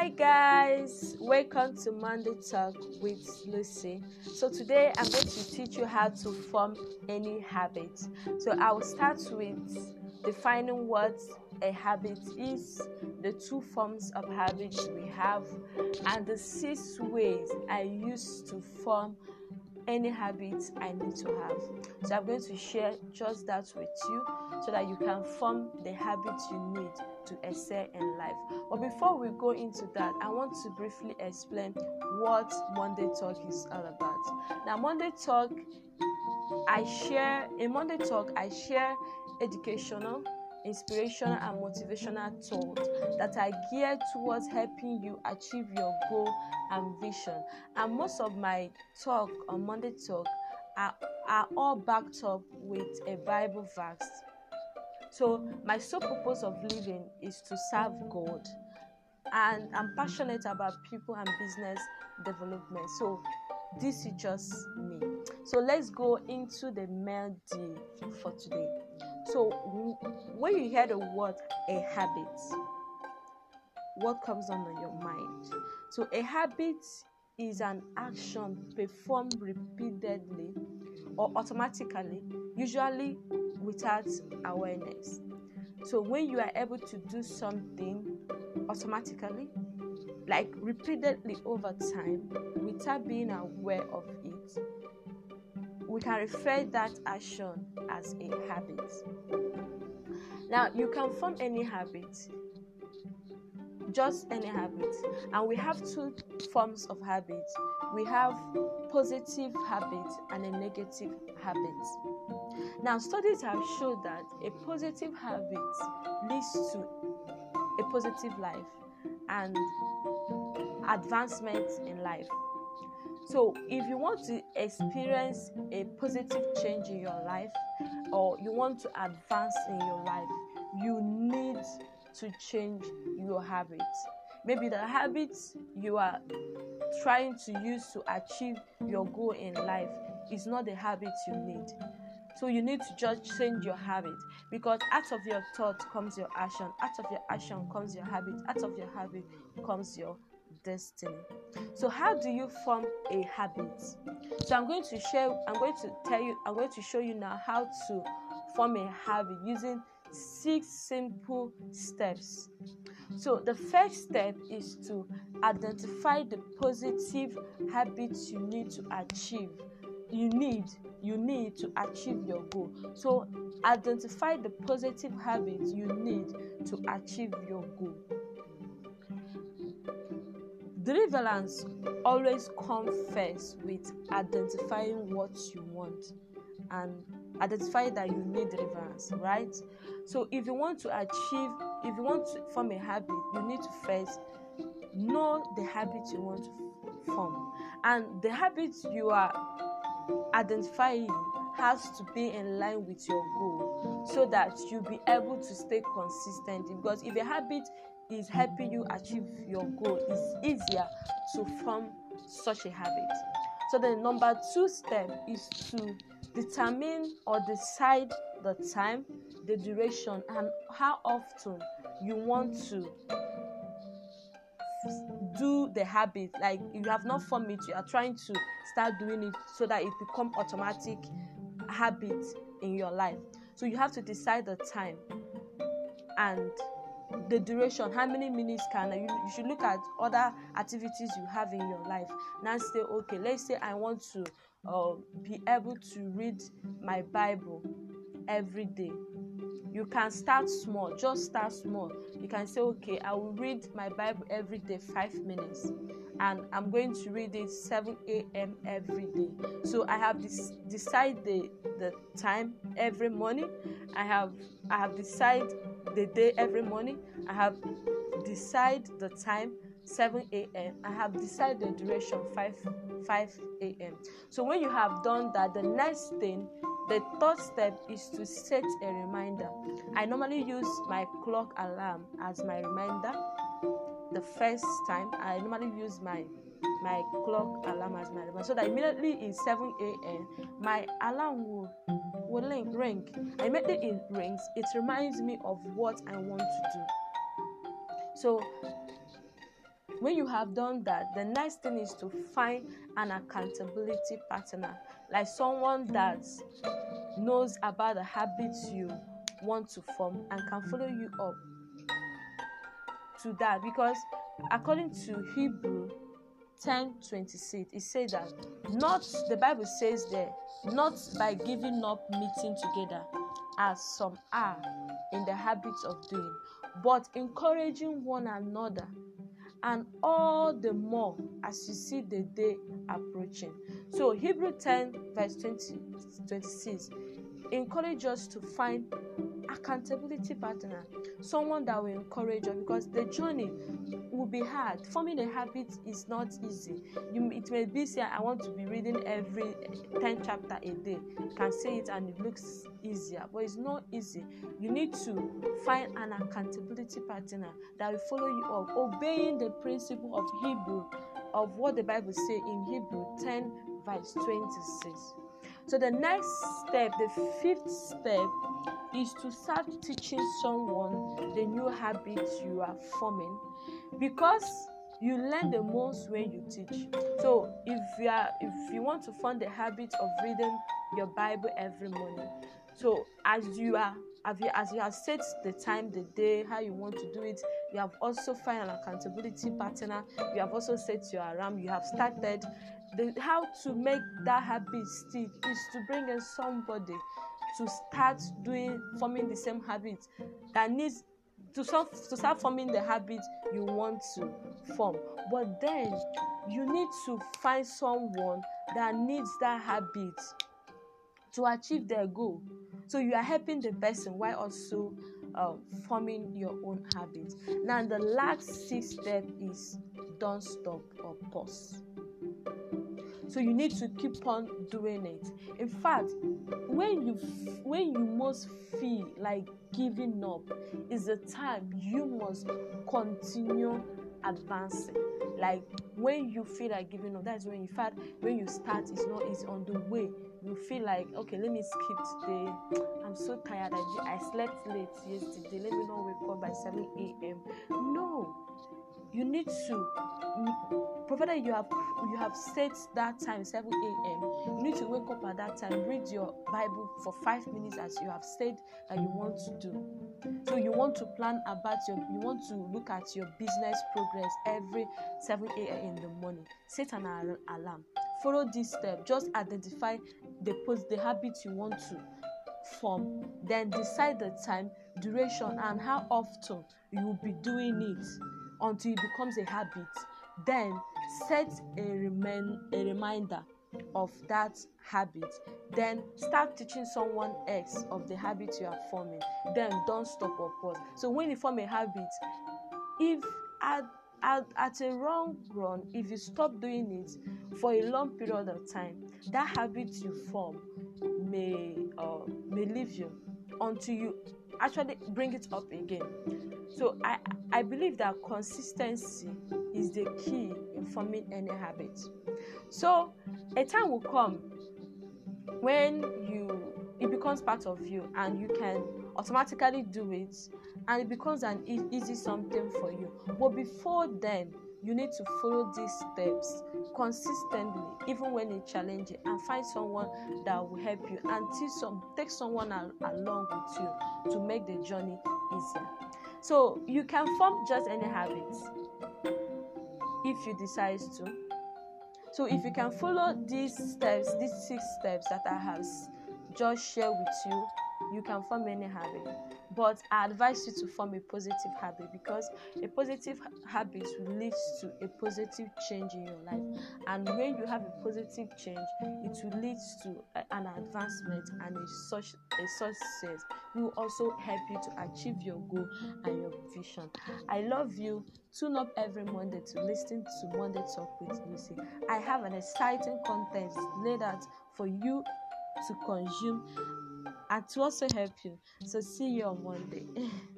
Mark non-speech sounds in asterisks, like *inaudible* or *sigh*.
Hi guys, welcome to Monday Talk with Lucy. So today I'm going to teach you how to form any habit. So I will start with defining what a habit is, the two forms of habits we have, and the six ways I use to form any habits I need to have. So I'm going to share just that with you so that you can form the habits you need to excel in life. But before we go into that, I want to briefly explain what Monday Talk is all about. Now, Monday Talk, I share in Monday Talk, I share educational inspirational and motivational thoughts that are geared towards helping you achieve your goal and vision. And most of my talk on Monday Talk are, are all backed up with a Bible verse. So, my sole purpose of living is to serve God, and I'm passionate about people and business development. So, this is just me. So, let's go into the melody for today. So, when you hear the word a habit, what comes on your mind? So, a habit is an action performed repeatedly or automatically, usually without awareness. So, when you are able to do something automatically, like repeatedly over time, without being aware of it, we can refer that action as a habit. Now, you can form any habit, just any habit, and we have two forms of habits we have positive habits and a negative habit. Now, studies have shown that a positive habit leads to a positive life and advancement in life. So, if you want to experience a positive change in your life or you want to advance in your life, you need to change your habits. Maybe the habits you are trying to use to achieve your goal in life is not the habit you need. So you need to just change your habit because out of your thought comes your action, out of your action comes your habit, out of your habit comes your destiny. So, how do you form a habit? So, I'm going to share, I'm going to tell you, I'm going to show you now how to form a habit using six simple steps. So, the first step is to identify the positive habits you need to achieve. You need you need to achieve your goal. So, identify the positive habits you need to achieve your goal. Deliverance always comes first with identifying what you want and identify that you need deliverance, right? So if you want to achieve, if you want to form a habit, you need to first know the habit you want to form. And the habit you are identifying has to be in line with your goal so that you'll be able to stay consistent because if a habit is helping you achieve your goal it's easier to form such a habit so the number two step is to determine or decide the time the duration and how often you want to do the habit. Like you have not formed it you are trying to start doing it so that it become automatic habit in your life. So you have to decide the time and the duration how many minutes can you, you should look at other activities you have in your life. Now say okay let's say i want to uh, be able to read my bible every day. You can start small just start small. You can say okay i will read my bible every day five minutes and i'm going to read it 7 a.m every day. So i have this decide the the time every morning. I have i have decide the day every morning i have decide the time 7 a.m i have decided the duration 5 5 a.m so when you have done that the next thing the third step is to set a reminder. I normally use my clock alarm as my reminder the first time. I normally use my my clock alarm as my reminder so that immediately in 7 a.m my alarm will will ring ring. And immediately it rings it reminds me of what i want to do. So when you have done that the next thing is to find an accountability partner. Like someone that knows about the habits you want to form and can follow you up to that. Because according to hebrew 10 26 it says that not the bible says there not by giving up meeting together as some are in the habits of doing but encouraging one another and all the more as you see the day approaching. So hebrew 10 verse 20 26 encourage us to find accountability partner someone that will encourage us because the journey will be hard. Forming a habit is not easy. You it may be say i want to be reading every 10 chapter a day. You can say it and it looks easier but it's not easy. You need to find an accountability partner that will follow you up obeying the principle of hebrew of what the bible say in hebrew 10 verse 26 so the next step, the fifth step, is to start teaching someone the new habits you are forming. Because you learn the most when you teach. So if you are if you want to form the habit of reading your bible every morning. So as you are have you, as you have set the time the day how you want to do it you have also find an accountability partner. You have also set your alarm. You have started the how to make that habit stick is to bring in somebody to start doing forming the same habit that needs to start to start forming the habit you want to form. But then you need to find someone that needs that habit to achieve their goal. So you are helping the person while also uh, forming your own habit. Now the last six step is don't stop or pause so you need to keep on doing it. In fact when you when you most feel like giving up is the time you must continue advancing. Like when you feel like giving up that's when in fact when you start it's not it's on the way you feel like okay let me skip today. I'm so tired. I, I slept late yesterday. Let me not wake up by 7 a.m no you need to provided you have you have set that time 7 a.m you need to wake up at that time read your bible for five minutes as you have said that you want to do. So you want to plan about your you want to look at your business progress every 7 a.m in the morning. Set an alarm. Follow this step. Just identify the post the habit you want to form. Then decide the time duration and how often you will be doing it until it becomes a habit then set a, remain, a reminder of that habit. Then start teaching someone else of the habit you are forming. Then don't stop or pause. So when you form a habit if at at, at a wrong run if you stop doing it for a long period of time that habit you form may uh, may leave you until you actually bring it up again. So i i believe that consistency is the key in forming any habit. So a time will come when you it becomes part of you and you can automatically do it and it becomes an e- easy something for you. But before then you need to follow these steps consistently even when it's challenging and find someone that will help you and some take someone al- along with you to make the journey easier. So you can form just any habits if you decide to. So if you can follow these steps these six steps that i have just share with you you can form any habit. But i advise you to form a positive habit because a positive habit leads to a positive change in your life. And when you have a positive change it will lead to an advancement and a such a success. It will also help you to achieve your goal and your vision. I love you. Tune up every monday to listen to monday talk with lucy. I have an exciting content laid out for you to consume and to also help you. So see you on Monday. *laughs*